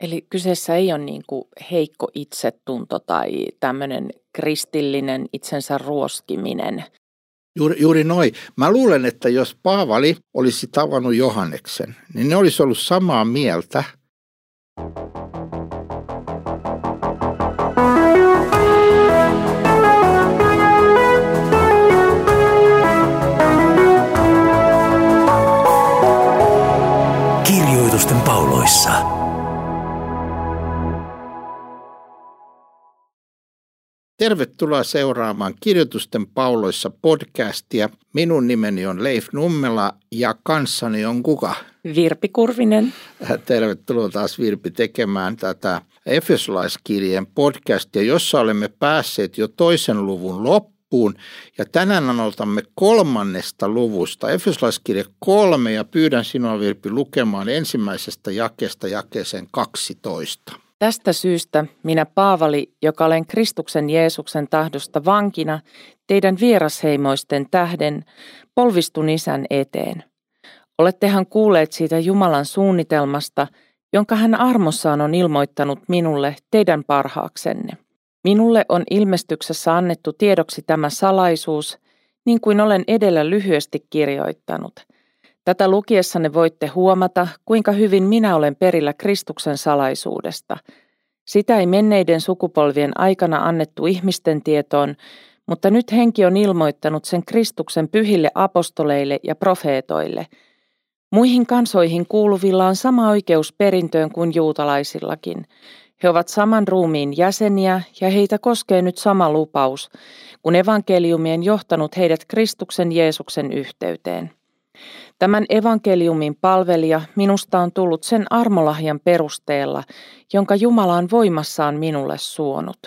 Eli kyseessä ei ole niin kuin heikko itsetunto tai tämmöinen kristillinen itsensä ruoskiminen. Juuri, juuri noin. Mä luulen, että jos Paavali olisi tavannut Johanneksen, niin ne olisi ollut samaa mieltä. Tervetuloa seuraamaan Kirjoitusten pauloissa podcastia. Minun nimeni on Leif Nummela ja kanssani on kuka? Virpi Kurvinen. Tervetuloa taas Virpi tekemään tätä Efesolaiskirjeen podcastia, jossa olemme päässeet jo toisen luvun loppuun. Ja tänään aloitamme kolmannesta luvusta, Efesolaiskirja kolme, ja pyydän sinua Virpi lukemaan ensimmäisestä jakeesta jakeeseen 12. Tästä syystä minä Paavali, joka olen Kristuksen Jeesuksen tahdosta vankina, teidän vierasheimoisten tähden, polvistun isän eteen. Olettehan kuulleet siitä Jumalan suunnitelmasta, jonka hän armossaan on ilmoittanut minulle teidän parhaaksenne. Minulle on ilmestyksessä annettu tiedoksi tämä salaisuus, niin kuin olen edellä lyhyesti kirjoittanut. Tätä lukiessanne voitte huomata, kuinka hyvin minä olen perillä Kristuksen salaisuudesta. Sitä ei menneiden sukupolvien aikana annettu ihmisten tietoon, mutta nyt henki on ilmoittanut sen Kristuksen pyhille apostoleille ja profeetoille. Muihin kansoihin kuuluvilla on sama oikeus perintöön kuin juutalaisillakin. He ovat saman ruumiin jäseniä ja heitä koskee nyt sama lupaus, kun evankeliumien johtanut heidät Kristuksen Jeesuksen yhteyteen. Tämän evankeliumin palvelija minusta on tullut sen armolahjan perusteella, jonka Jumala on voimassaan minulle suonut.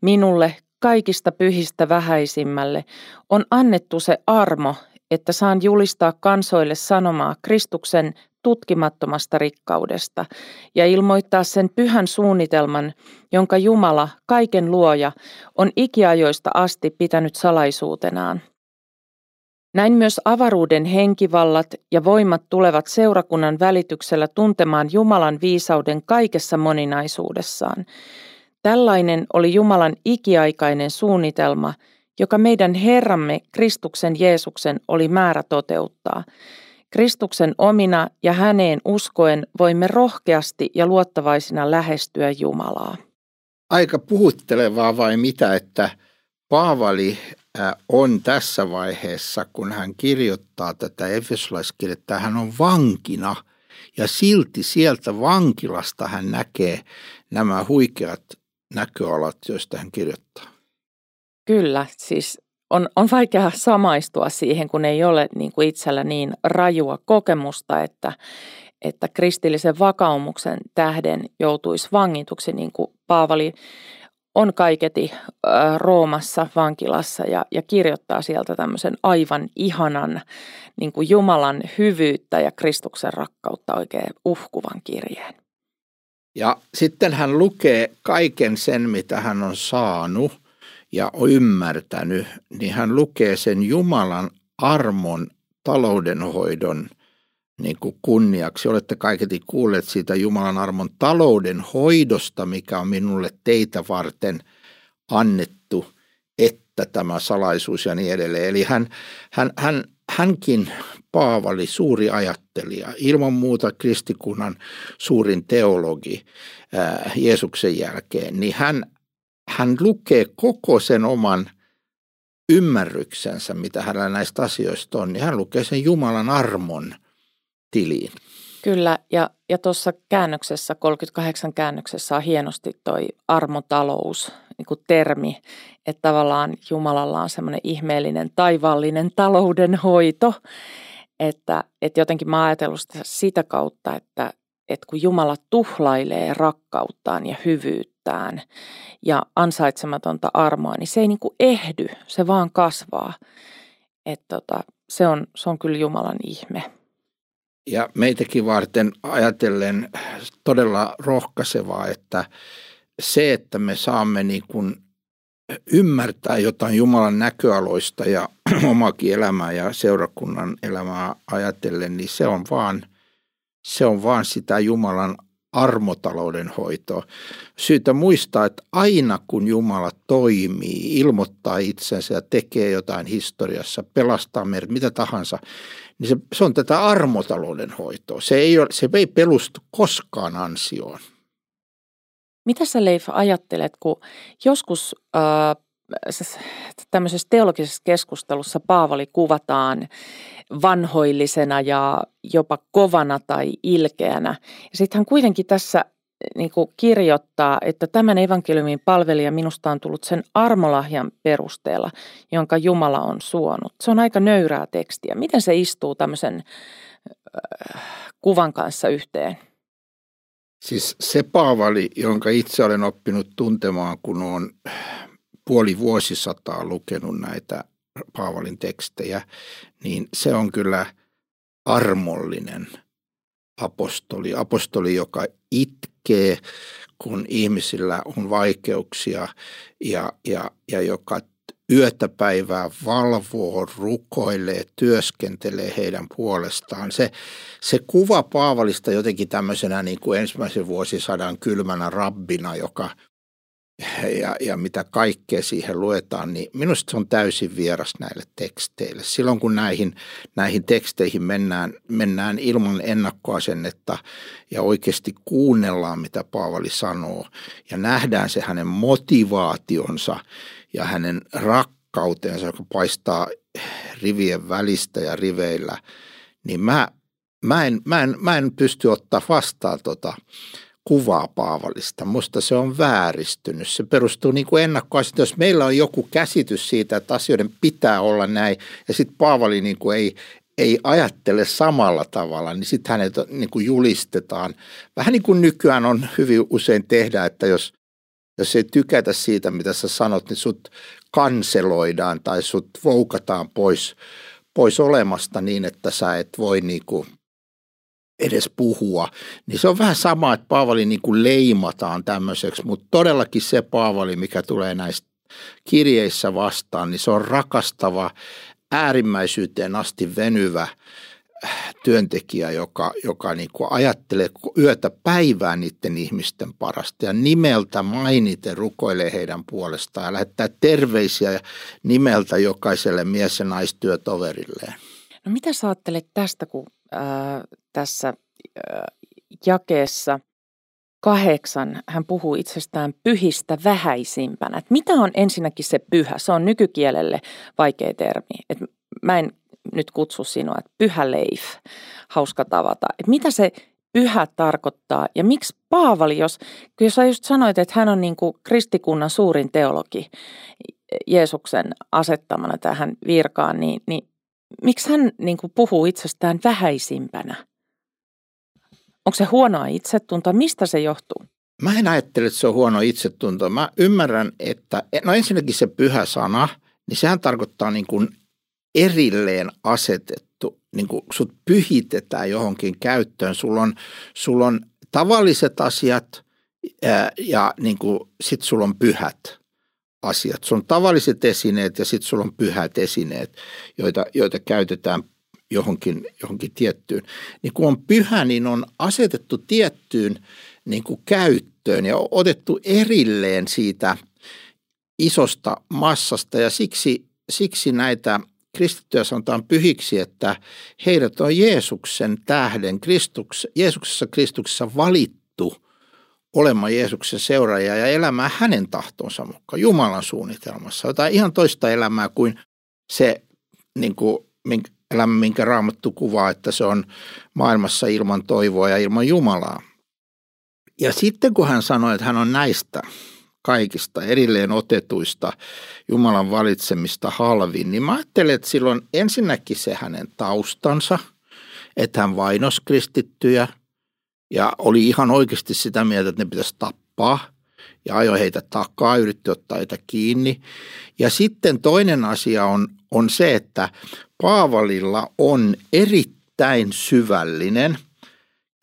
Minulle, kaikista pyhistä vähäisimmälle, on annettu se armo, että saan julistaa kansoille sanomaa Kristuksen tutkimattomasta rikkaudesta ja ilmoittaa sen pyhän suunnitelman, jonka Jumala, kaiken luoja, on ikiajoista asti pitänyt salaisuutenaan – näin myös avaruuden henkivallat ja voimat tulevat seurakunnan välityksellä tuntemaan Jumalan viisauden kaikessa moninaisuudessaan. Tällainen oli Jumalan ikiaikainen suunnitelma, joka meidän Herramme Kristuksen Jeesuksen oli määrä toteuttaa. Kristuksen omina ja häneen uskoen voimme rohkeasti ja luottavaisina lähestyä Jumalaa. Aika puhuttelevaa vai mitä, että Paavali on tässä vaiheessa, kun hän kirjoittaa tätä Efesolaiskirjettä, hän on vankina ja silti sieltä vankilasta hän näkee nämä huikeat näköalat, joista hän kirjoittaa. Kyllä, siis on, on vaikea samaistua siihen, kun ei ole niin kuin itsellä niin rajua kokemusta, että, että kristillisen vakaumuksen tähden joutuisi vangituksi, niin kuin Paavali on kaiketi Roomassa vankilassa ja, ja kirjoittaa sieltä tämmöisen aivan ihanan niin kuin Jumalan hyvyyttä ja Kristuksen rakkautta oikein uhkuvan kirjeen. Ja sitten hän lukee kaiken sen, mitä hän on saanut ja on ymmärtänyt, niin hän lukee sen Jumalan armon taloudenhoidon – niin kuin kunniaksi. Olette kaiketi kuulleet siitä Jumalan armon talouden hoidosta, mikä on minulle teitä varten annettu, että tämä salaisuus ja niin edelleen. Eli hän, hän, hän, hänkin Paavali, suuri ajattelija, ilman muuta kristikunnan suurin teologi ää, Jeesuksen jälkeen, niin hän, hän lukee koko sen oman ymmärryksensä, mitä hänellä näistä asioista on, niin hän lukee sen Jumalan armon tiliin. Kyllä, ja, ja tuossa käännöksessä, 38 käännöksessä on hienosti toi armotalous niin kuin termi, että tavallaan Jumalalla on semmoinen ihmeellinen taivaallinen taloudenhoito, että, että jotenkin mä ajatellut sitä, sitä kautta, että, että kun Jumala tuhlailee rakkauttaan ja hyvyyttään ja ansaitsematonta armoa, niin se ei niin kuin ehdy, se vaan kasvaa. Että tota, se, on, se on kyllä Jumalan ihme. Ja meitäkin varten ajatellen todella rohkaisevaa, että se, että me saamme niin kuin ymmärtää jotain Jumalan näköaloista ja omakin elämää ja seurakunnan elämää ajatellen, niin se on vaan, se on vaan sitä Jumalan armotalouden hoitoa. Syytä muistaa, että aina kun Jumala toimii, ilmoittaa itsensä ja tekee jotain historiassa, pelastaa meidät, mitä tahansa, niin se, se on tätä armotalouden hoitoa. Se ei, ole, se ei pelustu koskaan ansioon. Mitä sä Leif ajattelet, kun joskus äh, tämmöisessä teologisessa keskustelussa Paavali kuvataan vanhoillisena ja jopa kovana tai ilkeänä. Ja sitten hän kuitenkin tässä niin kuin kirjoittaa, että tämän evankeliumin palvelija minusta on tullut sen armolahjan perusteella, jonka Jumala on suonut. Se on aika nöyrää tekstiä. Miten se istuu tämmöisen äh, kuvan kanssa yhteen? Siis se Paavali, jonka itse olen oppinut tuntemaan, kun on puoli vuosisataa lukenut näitä Paavalin tekstejä, niin se on kyllä armollinen apostoli. Apostoli, joka itkee, kun ihmisillä on vaikeuksia ja, ja, ja joka yötä päivää valvoo, rukoilee, työskentelee heidän puolestaan. Se, se kuva Paavalista jotenkin tämmöisenä niin kuin ensimmäisen vuosisadan kylmänä rabbina, joka – ja, ja mitä kaikkea siihen luetaan, niin minusta se on täysin vieras näille teksteille. Silloin kun näihin, näihin teksteihin mennään, mennään ilman ennakkoasennetta ja oikeasti kuunnellaan, mitä Paavali sanoo ja nähdään se hänen motivaationsa ja hänen rakkautensa, joka paistaa rivien välistä ja riveillä, niin mä, mä, en, mä, en, mä en pysty ottaa vastaan tota, kuvaa Paavalista. Musta se on vääristynyt. Se perustuu niin kuin. Jos meillä on joku käsitys siitä, että asioiden pitää olla näin, ja sitten Paavali niin kuin ei, ei ajattele samalla tavalla, niin sitten hänet niin kuin julistetaan. Vähän niin kuin nykyään on hyvin usein tehdä, että jos, jos ei tykätä siitä, mitä sä sanot, niin sut kanseloidaan tai sut voukataan pois, pois olemasta niin, että sä et voi niin kuin – edes puhua, niin se on vähän sama, että Paavali niin kuin leimataan tämmöiseksi, mutta todellakin se Paavali, mikä tulee näistä kirjeissä vastaan, niin se on rakastava, äärimmäisyyteen asti venyvä äh, työntekijä, joka, joka niin kuin ajattelee yötä päivää niiden ihmisten parasta ja nimeltä mainiten rukoilee heidän puolestaan ja lähettää terveisiä nimeltä jokaiselle mies- ja naistyötoverilleen. No mitä sä ajattelet tästä, kun tässä jakeessa kahdeksan hän puhuu itsestään pyhistä vähäisimpänä. Et mitä on ensinnäkin se pyhä? Se on nykykielelle vaikea termi. Et mä en nyt kutsu sinua, että pyhä leif, hauska tavata. Et mitä se pyhä tarkoittaa ja miksi Paavali, jos, jos sä just sanoit, että hän on niin kuin kristikunnan suurin teologi Jeesuksen asettamana tähän virkaan, niin, niin miksi hän niin kuin puhuu itsestään vähäisimpänä? Onko se huonoa itsetuntoa? Mistä se johtuu? Mä en ajattele, että se on huono itsetunto. Mä ymmärrän, että no ensinnäkin se pyhä sana, niin sehän tarkoittaa niin kuin erilleen asetettu, niin kuin sut pyhitetään johonkin käyttöön. Sulla on, sulla on tavalliset asiat ja, niin kuin, sit sulla on pyhät asiat. Sulla on tavalliset esineet ja sitten sulla on pyhät esineet, joita, joita käytetään johonkin, johonkin tiettyyn. Niin kun on pyhä, niin on asetettu tiettyyn niin kuin käyttöön ja otettu erilleen siitä isosta massasta ja siksi, siksi näitä kristittyjä sanotaan pyhiksi, että heidät on Jeesuksen tähden, Kristuks, Jeesuksessa Kristuksessa valittu olemaan Jeesuksen seuraaja ja elämään hänen tahtonsa mukaan, Jumalan suunnitelmassa. Jotain ihan toista elämää kuin se niin kuin, elämä, minkä Raamattu kuvaa, että se on maailmassa ilman toivoa ja ilman Jumalaa. Ja sitten kun hän sanoi, että hän on näistä kaikista erilleen otetuista Jumalan valitsemista halvin, niin mä ajattelen, että silloin ensinnäkin se hänen taustansa, että hän vainos kristittyjä ja oli ihan oikeasti sitä mieltä, että ne pitäisi tappaa ja ajoi heitä takaa, yritti ottaa heitä kiinni. Ja sitten toinen asia on, on se, että Paavalilla on erittäin syvällinen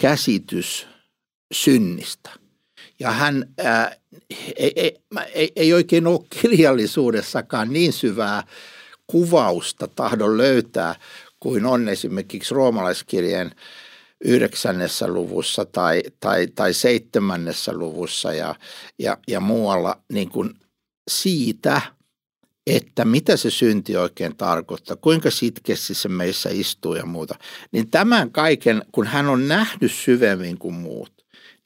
käsitys synnistä. Ja hän ää, ei, ei, ei, ei oikein ole kirjallisuudessakaan niin syvää kuvausta tahdon löytää kuin on esimerkiksi roomalaiskirjeen yhdeksännessä luvussa tai, tai, tai seitsemännessä luvussa ja, ja, ja muualla niin kuin siitä, että mitä se synti oikein tarkoittaa, kuinka sitkesti se meissä istuu ja muuta. Niin tämän kaiken, kun hän on nähnyt syvemmin kuin muut,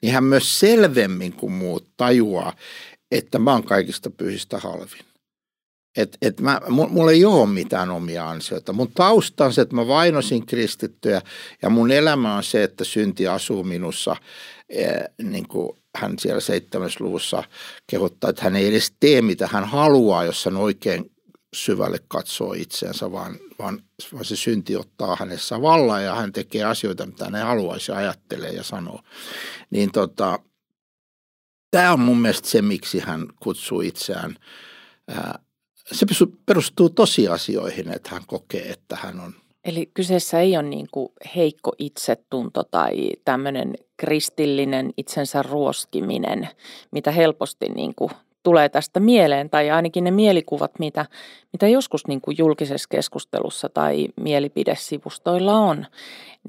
niin hän myös selvemmin kuin muut tajuaa, että mä oon kaikista pyhistä halvin. Et, et mä, mulla ei ole mitään omia ansioita. Mun tausta on se, että mä vainosin kristittyjä ja mun elämä on se, että synti asuu minussa. E, niin kuin hän siellä seitsemäs luvussa kehottaa, että hän ei edes tee mitä hän haluaa, jos hän oikein syvälle katsoo itseensä, vaan, vaan, vaan se synti ottaa hänessä vallan ja hän tekee asioita, mitä hän haluaisi ja ajattelee ja sanoo. Niin tota, tämä on mun mielestä se, miksi hän kutsuu itseään ää, se perustuu tosiasioihin, että hän kokee, että hän on. Eli kyseessä ei ole niin kuin heikko itsetunto tai tämmöinen kristillinen itsensä ruoskiminen, mitä helposti niin kuin tulee tästä mieleen, tai ainakin ne mielikuvat, mitä, mitä joskus niin kuin julkisessa keskustelussa tai mielipidesivustoilla on,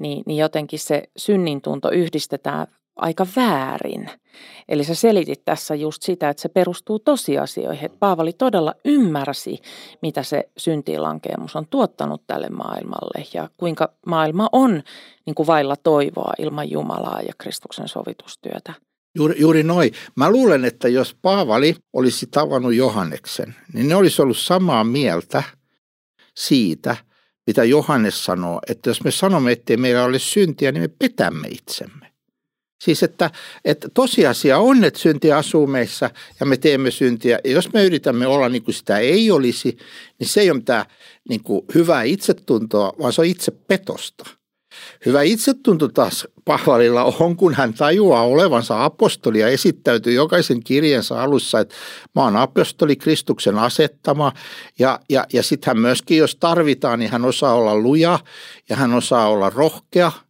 niin, niin jotenkin se synnintunto yhdistetään aika väärin. Eli sä selitit tässä just sitä, että se perustuu tosiasioihin. Että Paavali todella ymmärsi, mitä se syntiinlankeemus on tuottanut tälle maailmalle ja kuinka maailma on niin kuin vailla toivoa ilman Jumalaa ja Kristuksen sovitustyötä. Juuri, juuri noin. Mä luulen, että jos Paavali olisi tavannut Johanneksen, niin ne olisi ollut samaa mieltä siitä, mitä Johannes sanoo, että jos me sanomme, ettei meillä ole syntiä, niin me petämme itsemme. Siis että, että tosiasia on, että synti asuu meissä ja me teemme syntiä. Ja jos me yritämme olla niin kuin sitä ei olisi, niin se ei ole mitään niin kuin hyvää itsetuntoa, vaan se on itse petosta. Hyvä itsetunto taas Pahvalilla on, kun hän tajuaa olevansa apostoli ja esittäytyy jokaisen kirjansa alussa, että mä oon apostoli Kristuksen asettama ja, ja, ja sitten hän myöskin, jos tarvitaan, niin hän osaa olla luja ja hän osaa olla rohkea –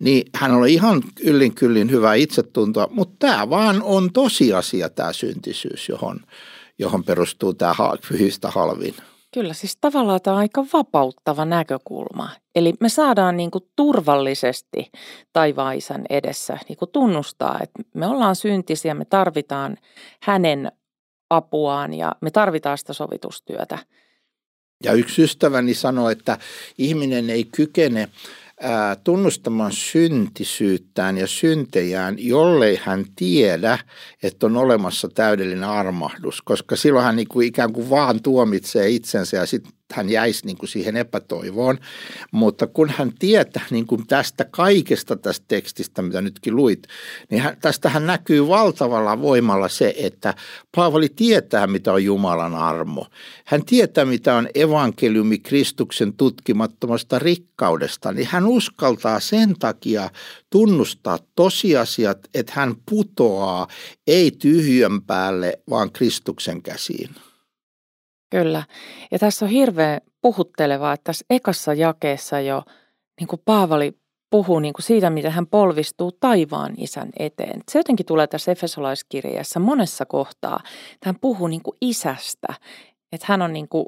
niin hän on ihan yllin kyllin hyvä itsetuntoa, mutta tämä vaan on tosiasia tämä syntisyys, johon, johon perustuu tämä pyhistä halvin. Kyllä, siis tavallaan tämä on aika vapauttava näkökulma. Eli me saadaan niin kuin turvallisesti taivaisen edessä niin kuin tunnustaa, että me ollaan syntisiä, me tarvitaan hänen apuaan ja me tarvitaan sitä sovitustyötä. Ja yksi ystäväni sanoi, että ihminen ei kykene tunnustamaan syntisyyttään ja syntejään, jollei hän tiedä, että on olemassa täydellinen armahdus, koska silloin hän niin kuin ikään kuin vaan tuomitsee itsensä ja sitten hän jäisi niin kuin siihen epätoivoon. Mutta kun hän tietää niin kuin tästä kaikesta tästä tekstistä, mitä nytkin luit, niin hän, tästähän näkyy valtavalla voimalla se, että Paavali tietää, mitä on Jumalan armo. Hän tietää, mitä on evankeliumi Kristuksen tutkimattomasta rikkaudesta, niin hän uskaltaa sen takia tunnustaa tosiasiat, että hän putoaa ei tyhjön päälle, vaan Kristuksen käsiin. Kyllä. Ja tässä on hirveän puhuttelevaa, että tässä ekassa jakeessa jo niin kuin Paavali puhuu niin kuin siitä, miten hän polvistuu taivaan isän eteen. Se jotenkin tulee tässä Efesolaiskirjassa monessa kohtaa. Hän puhuu niin kuin isästä, että hän on niin kuin,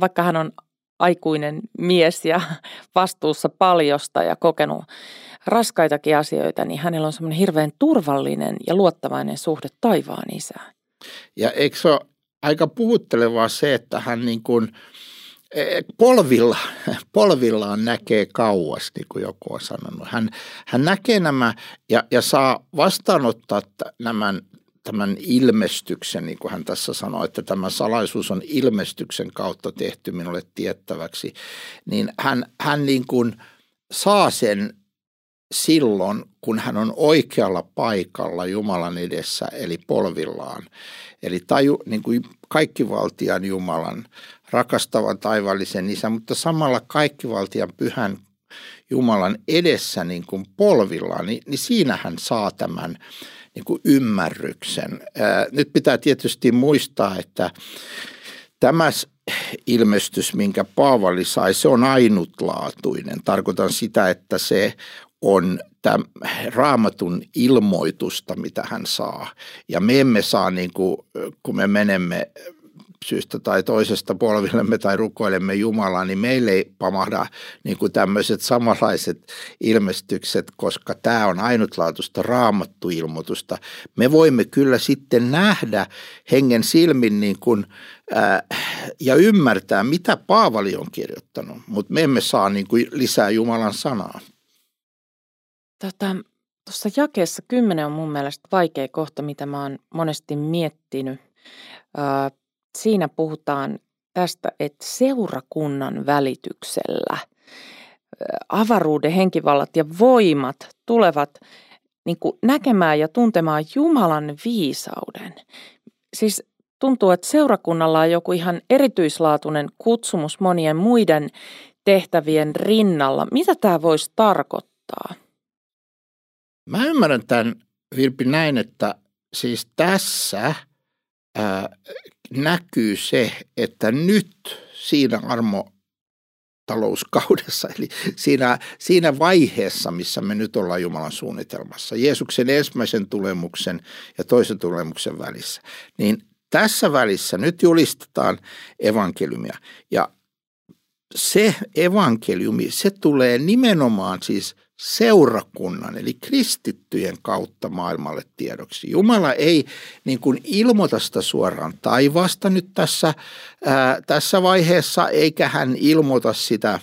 vaikka hän on aikuinen mies ja vastuussa paljosta ja kokenut raskaitakin asioita, niin hänellä on semmoinen hirveän turvallinen ja luottavainen suhde taivaan isään. Ja eikö se ole aika puhuttelevaa se, että hän niin kuin e, polvilla, polvillaan näkee kauas, niin kuin joku on sanonut. Hän, hän näkee nämä ja, ja saa vastaanottaa nämä, tämän ilmestyksen, niin kuin hän tässä sanoi, että tämä salaisuus on ilmestyksen kautta tehty minulle tiettäväksi, niin hän, hän niin kuin saa sen silloin, kun hän on oikealla paikalla Jumalan edessä, eli polvillaan. Eli taju, niin kuin kaikkivaltian Jumalan, rakastavan taivaallisen isän, mutta samalla kaikkivaltian pyhän Jumalan edessä niin kuin polvillaan, niin, niin siinä hän saa tämän niin kuin ymmärryksen. Ää, nyt pitää tietysti muistaa, että tämä ilmestys, minkä Paavali sai, se on ainutlaatuinen. Tarkoitan sitä, että se on tämä raamatun ilmoitusta, mitä hän saa. Ja me emme saa, niin kuin, kun me menemme syystä tai toisesta polvillemme tai rukoilemme Jumalaa, niin meille ei pamahda niin kuin tämmöiset samanlaiset ilmestykset, koska tämä on ainutlaatuista raamattuilmoitusta. Me voimme kyllä sitten nähdä hengen silmin niin kuin, ää, ja ymmärtää, mitä Paavali on kirjoittanut, mutta me emme saa niin kuin lisää Jumalan sanaa. Tota, Tuossa jakeessa 10 on mun mielestä vaikea kohta, mitä mä oon monesti miettinyt. Siinä puhutaan tästä, että seurakunnan välityksellä avaruuden henkivallat ja voimat tulevat niin kuin näkemään ja tuntemaan Jumalan viisauden. Siis tuntuu, että seurakunnalla on joku ihan erityislaatuinen kutsumus monien muiden tehtävien rinnalla. Mitä tämä voisi tarkoittaa? Mä ymmärrän tämän Virpi näin, että siis tässä ää, näkyy se, että nyt siinä armo talouskaudessa, eli siinä, siinä vaiheessa, missä me nyt ollaan Jumalan suunnitelmassa, Jeesuksen ensimmäisen tulemuksen ja toisen tulemuksen välissä, niin tässä välissä nyt julistetaan evankeliumia. Ja se evankeliumi, se tulee nimenomaan siis – seurakunnan, eli kristittyjen kautta maailmalle tiedoksi. Jumala ei niin kuin ilmoita sitä suoraan taivaasta nyt tässä, ää, tässä vaiheessa, eikä hän ilmoita sitä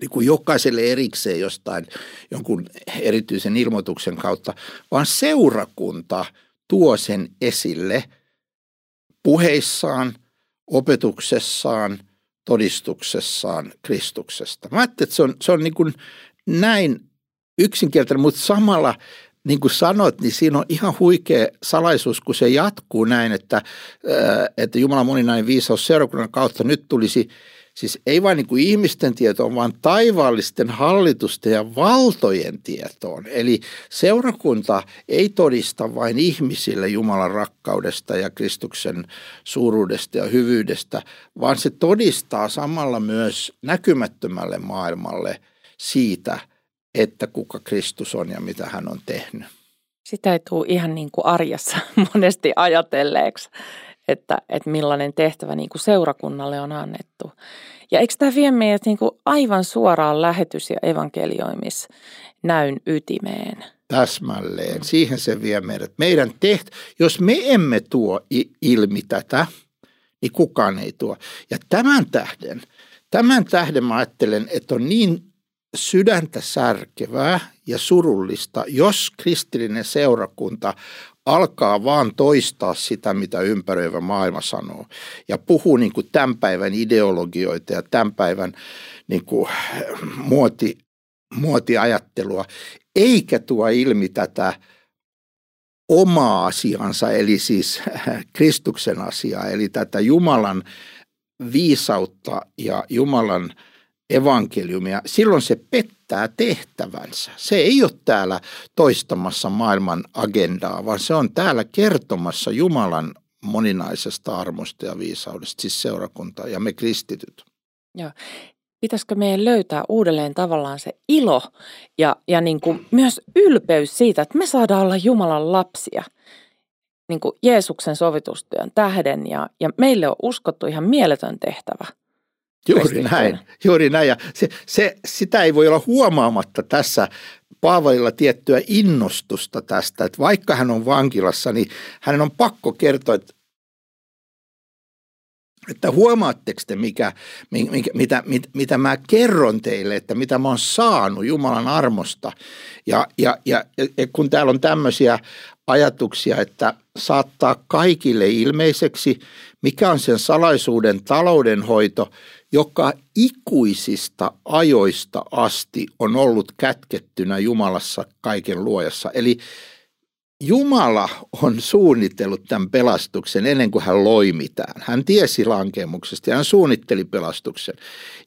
niin kuin jokaiselle erikseen jostain jonkun erityisen ilmoituksen kautta, vaan seurakunta tuo sen esille puheissaan, opetuksessaan, todistuksessaan Kristuksesta. Mä ajattelin, että se on, se on niin kuin näin yksinkertainen, mutta samalla niin kuin sanot, niin siinä on ihan huikea salaisuus, kun se jatkuu näin, että, että Jumalan moninainen viisaus seurakunnan kautta nyt tulisi siis ei vain niin kuin ihmisten tietoon, vaan taivaallisten hallitusten ja valtojen tietoon. Eli seurakunta ei todista vain ihmisille Jumalan rakkaudesta ja Kristuksen suuruudesta ja hyvyydestä, vaan se todistaa samalla myös näkymättömälle maailmalle – siitä, että kuka Kristus on ja mitä hän on tehnyt. Sitä ei tule ihan niin kuin arjessa monesti ajatelleeksi, että, että millainen tehtävä niin kuin seurakunnalle on annettu. Ja eikö tämä vie meidät niin kuin aivan suoraan lähetys- ja evankelioimis näyn ytimeen? Täsmälleen. Siihen se vie meidät. Meidän teht, jos me emme tuo ilmi tätä, niin kukaan ei tuo. Ja tämän tähden, tämän tähden mä ajattelen, että on niin sydäntä särkevää ja surullista, jos kristillinen seurakunta alkaa vaan toistaa sitä, mitä ympäröivä maailma sanoo. Ja puhuu niin kuin tämän päivän ideologioita ja tämän päivän niin kuin muoti, muotiajattelua, eikä tuo ilmi tätä omaa asiansa, eli siis Kristuksen asiaa, eli tätä Jumalan viisautta ja Jumalan – evankeliumia, silloin se pettää tehtävänsä. Se ei ole täällä toistamassa maailman agendaa, vaan se on täällä kertomassa Jumalan moninaisesta armosta ja viisaudesta, siis seurakunta ja me kristityt. Joo. Pitäisikö meidän löytää uudelleen tavallaan se ilo ja, ja niin kuin myös ylpeys siitä, että me saadaan olla Jumalan lapsia niin kuin Jeesuksen sovitustyön tähden ja, ja meille on uskottu ihan mieletön tehtävä – Juuri näin, juuri näin. Ja se, se, sitä ei voi olla huomaamatta tässä Paavalilla tiettyä innostusta tästä, että vaikka hän on vankilassa, niin hänen on pakko kertoa, että että huomaatteko te, mikä, mikä, mitä, mit, mitä mä kerron teille, että mitä mä oon saanut Jumalan armosta. Ja, ja, ja, ja kun täällä on tämmöisiä ajatuksia, että saattaa kaikille ilmeiseksi, mikä on sen salaisuuden taloudenhoito, joka ikuisista ajoista asti on ollut kätkettynä Jumalassa kaiken luojassa. Eli Jumala on suunnitellut tämän pelastuksen ennen kuin hän loi mitään. Hän tiesi lankemuksesta ja hän suunnitteli pelastuksen.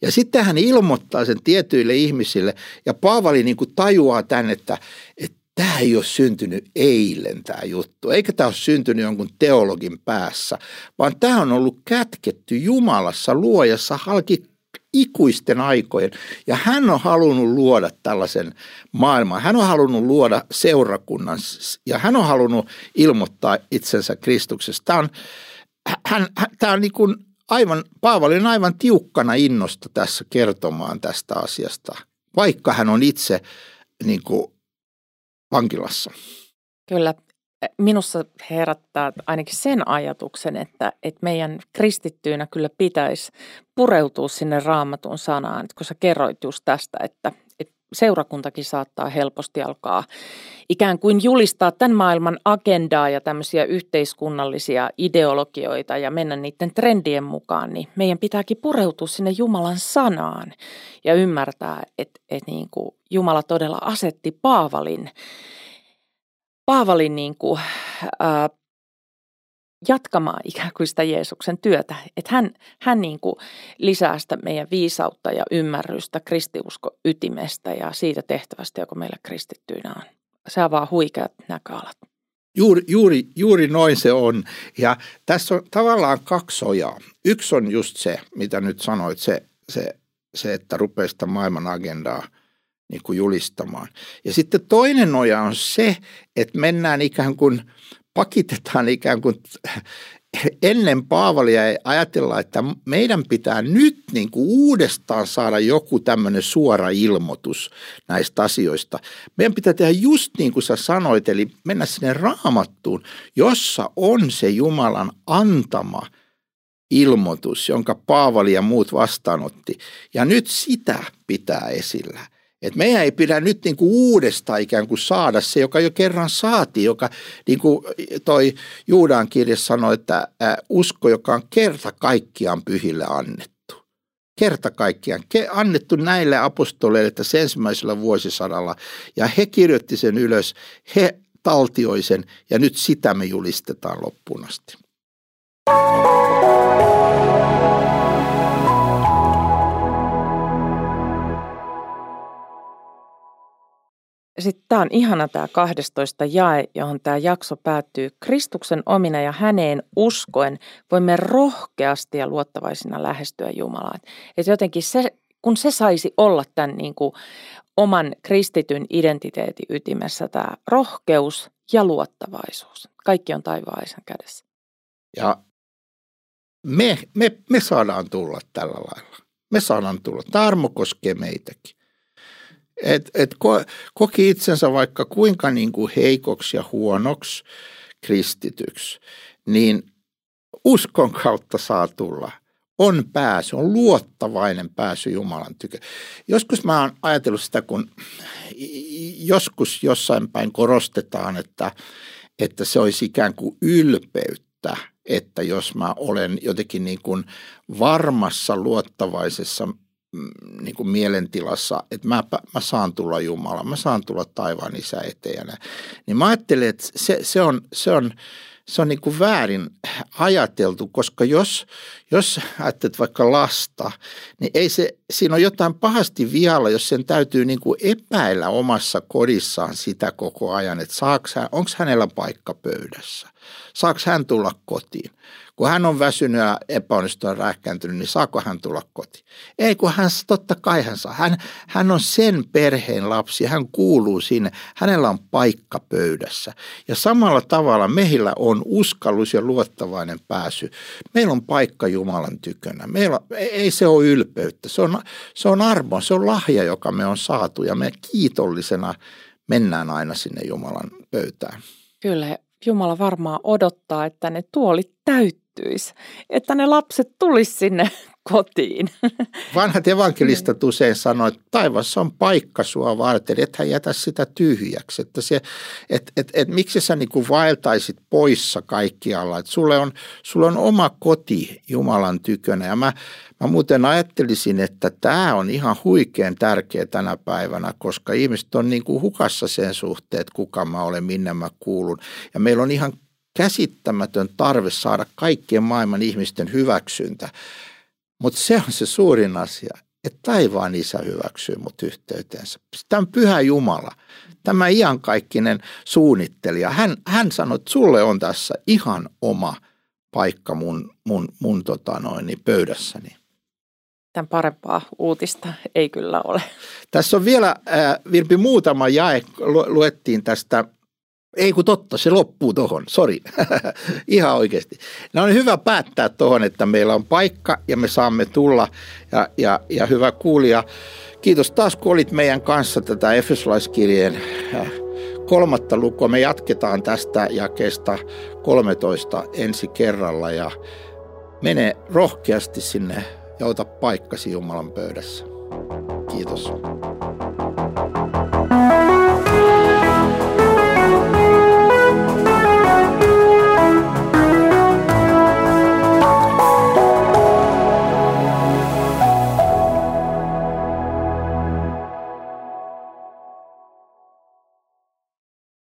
Ja sitten hän ilmoittaa sen tietyille ihmisille ja Paavali niin kuin tajuaa tämän, että, että tämä ei ole syntynyt eilen tämä juttu, eikä tämä ole syntynyt jonkun teologin päässä, vaan tämä on ollut kätketty Jumalassa luojassa halki ikuisten aikojen. Ja hän on halunnut luoda tällaisen maailman. Hän on halunnut luoda seurakunnan ja hän on halunnut ilmoittaa itsensä Kristuksesta. Tämä on hän, tämä on niin kuin aivan, Paavali on aivan tiukkana innosta tässä kertomaan tästä asiasta, vaikka hän on itse niin kuin vankilassa. Kyllä, minussa herättää ainakin sen ajatuksen, että, että meidän kristittyinä kyllä pitäisi pureutua sinne raamatun sanaan. Että kun sä kerroit just tästä, että, seurakuntakin saattaa helposti alkaa ikään kuin julistaa tämän maailman agendaa ja tämmöisiä yhteiskunnallisia ideologioita ja mennä niiden trendien mukaan, niin meidän pitääkin pureutua sinne Jumalan sanaan ja ymmärtää, että, että niin kuin Jumala todella asetti Paavalin Paavalin niin kuin, ää, jatkamaan ikään kuin sitä Jeesuksen työtä. Että hän, hän niin kuin lisää sitä meidän viisautta ja ymmärrystä kristiusko ytimestä ja siitä tehtävästä, joka meillä kristittyinä on. Se avaa huikeat näköalat. Juuri, juuri, juuri noin se on. Ja tässä on tavallaan kaksi ojaa. Yksi on just se, mitä nyt sanoit, se, se, se että rupeaa sitä maailman agendaa – niin kuin julistamaan. Ja sitten toinen noja on se, että mennään ikään kuin, pakitetaan ikään kuin ennen Paavalia ei ajatella, että meidän pitää nyt niin kuin uudestaan saada joku tämmöinen suora ilmoitus näistä asioista. Meidän pitää tehdä just niin kuin sä sanoit, eli mennä sinne raamattuun, jossa on se Jumalan antama ilmoitus, jonka Paavali ja muut vastaanotti. Ja nyt sitä pitää esillä – et meidän ei pidä nyt niin kuin uudestaan ikään kuin saada se, joka jo kerran saatiin, joka niin kuin toi Juudan kirja sanoi, että usko, joka on kerta kaikkiaan pyhille annettu. Kerta kaikkiaan annettu näille apostoleille tässä ensimmäisellä vuosisadalla ja he kirjoitti sen ylös, he taltioi sen ja nyt sitä me julistetaan loppuun asti. Sitten tämä on ihana tämä 12 jae, johon tämä jakso päättyy. Kristuksen omina ja häneen uskoen voimme rohkeasti ja luottavaisina lähestyä Jumalaa. Että jotenkin se, kun se saisi olla tämän niin kuin oman kristityn identiteetin ytimessä, tämä rohkeus ja luottavaisuus. Kaikki on taivaan isän kädessä. Ja me, me, me saadaan tulla tällä lailla. Me saadaan tulla. Tämä armo koskee meitäkin et, et ko, koki itsensä vaikka kuinka niin kuin heikoksi ja huonoksi kristityksi, niin uskon kautta saa tulla. On pääsy, on luottavainen pääsy Jumalan tykö. Joskus mä oon ajatellut sitä, kun joskus jossain päin korostetaan, että, että se olisi ikään kuin ylpeyttä, että jos mä olen jotenkin niin kuin varmassa luottavaisessa niin kuin mielentilassa, että mä, mä saan tulla Jumala, mä saan tulla taivaan isä eteen. Niin mä ajattelen, että se, se on, se on, se on niin kuin väärin ajateltu, koska jos, jos ajattelet vaikka lasta, niin ei se, siinä on jotain pahasti vialla, jos sen täytyy niin kuin epäillä omassa kodissaan sitä koko ajan, että onko hänellä paikka pöydässä, saako hän tulla kotiin kun hän on väsynyt ja epäonnistunut ja rähkääntynyt, niin saako hän tulla kotiin? Ei, kun hän totta kai hän saa. Hän, hän on sen perheen lapsi, hän kuuluu sinne, hänellä on paikka pöydässä. Ja samalla tavalla meillä on uskallus ja luottavainen pääsy. Meillä on paikka Jumalan tykönä. Meillä ei se ole ylpeyttä, se on, se on armo, se on lahja, joka me on saatu ja me kiitollisena mennään aina sinne Jumalan pöytään. Kyllä, Jumala varmaan odottaa, että ne tuolit täyttyy täyttyisi, että ne lapset tulisi sinne kotiin. Vanhat evankelistat usein sanoivat, että taivassa on paikka sua varten, että hän jätä sitä tyhjäksi. Että se, et, et, et, miksi sä niin kuin vaeltaisit poissa kaikkialla, että sulle on, sulle on oma koti Jumalan tykönä. Ja mä, mä muuten ajattelisin, että tämä on ihan huikean tärkeä tänä päivänä, koska ihmiset on niin kuin hukassa sen suhteen, että kuka mä olen, minne mä kuulun. Ja meillä on ihan käsittämätön tarve saada kaikkien maailman ihmisten hyväksyntä. Mutta se on se suurin asia, että taivaan isä hyväksyy mut yhteyteensä. Tämä on pyhä Jumala, tämä iankaikkinen suunnittelija. Hän, hän sanoi, että sulle on tässä ihan oma paikka mun, mun, mun tota noin, niin pöydässäni. Tämän parempaa uutista ei kyllä ole. Tässä on vielä, äh, Virpi, muutama jae. Luettiin tästä Ei kun totta, se loppuu tohon, sori. Ihan oikeasti. No on hyvä päättää tohon, että meillä on paikka ja me saamme tulla. Ja, ja, ja hyvä kuulija, kiitos taas kun olit meidän kanssa tätä Efesolaiskirjeen kolmatta lukua. Me jatketaan tästä jakeesta 13 ensi kerralla ja mene rohkeasti sinne ja ota paikkasi Jumalan pöydässä. Kiitos.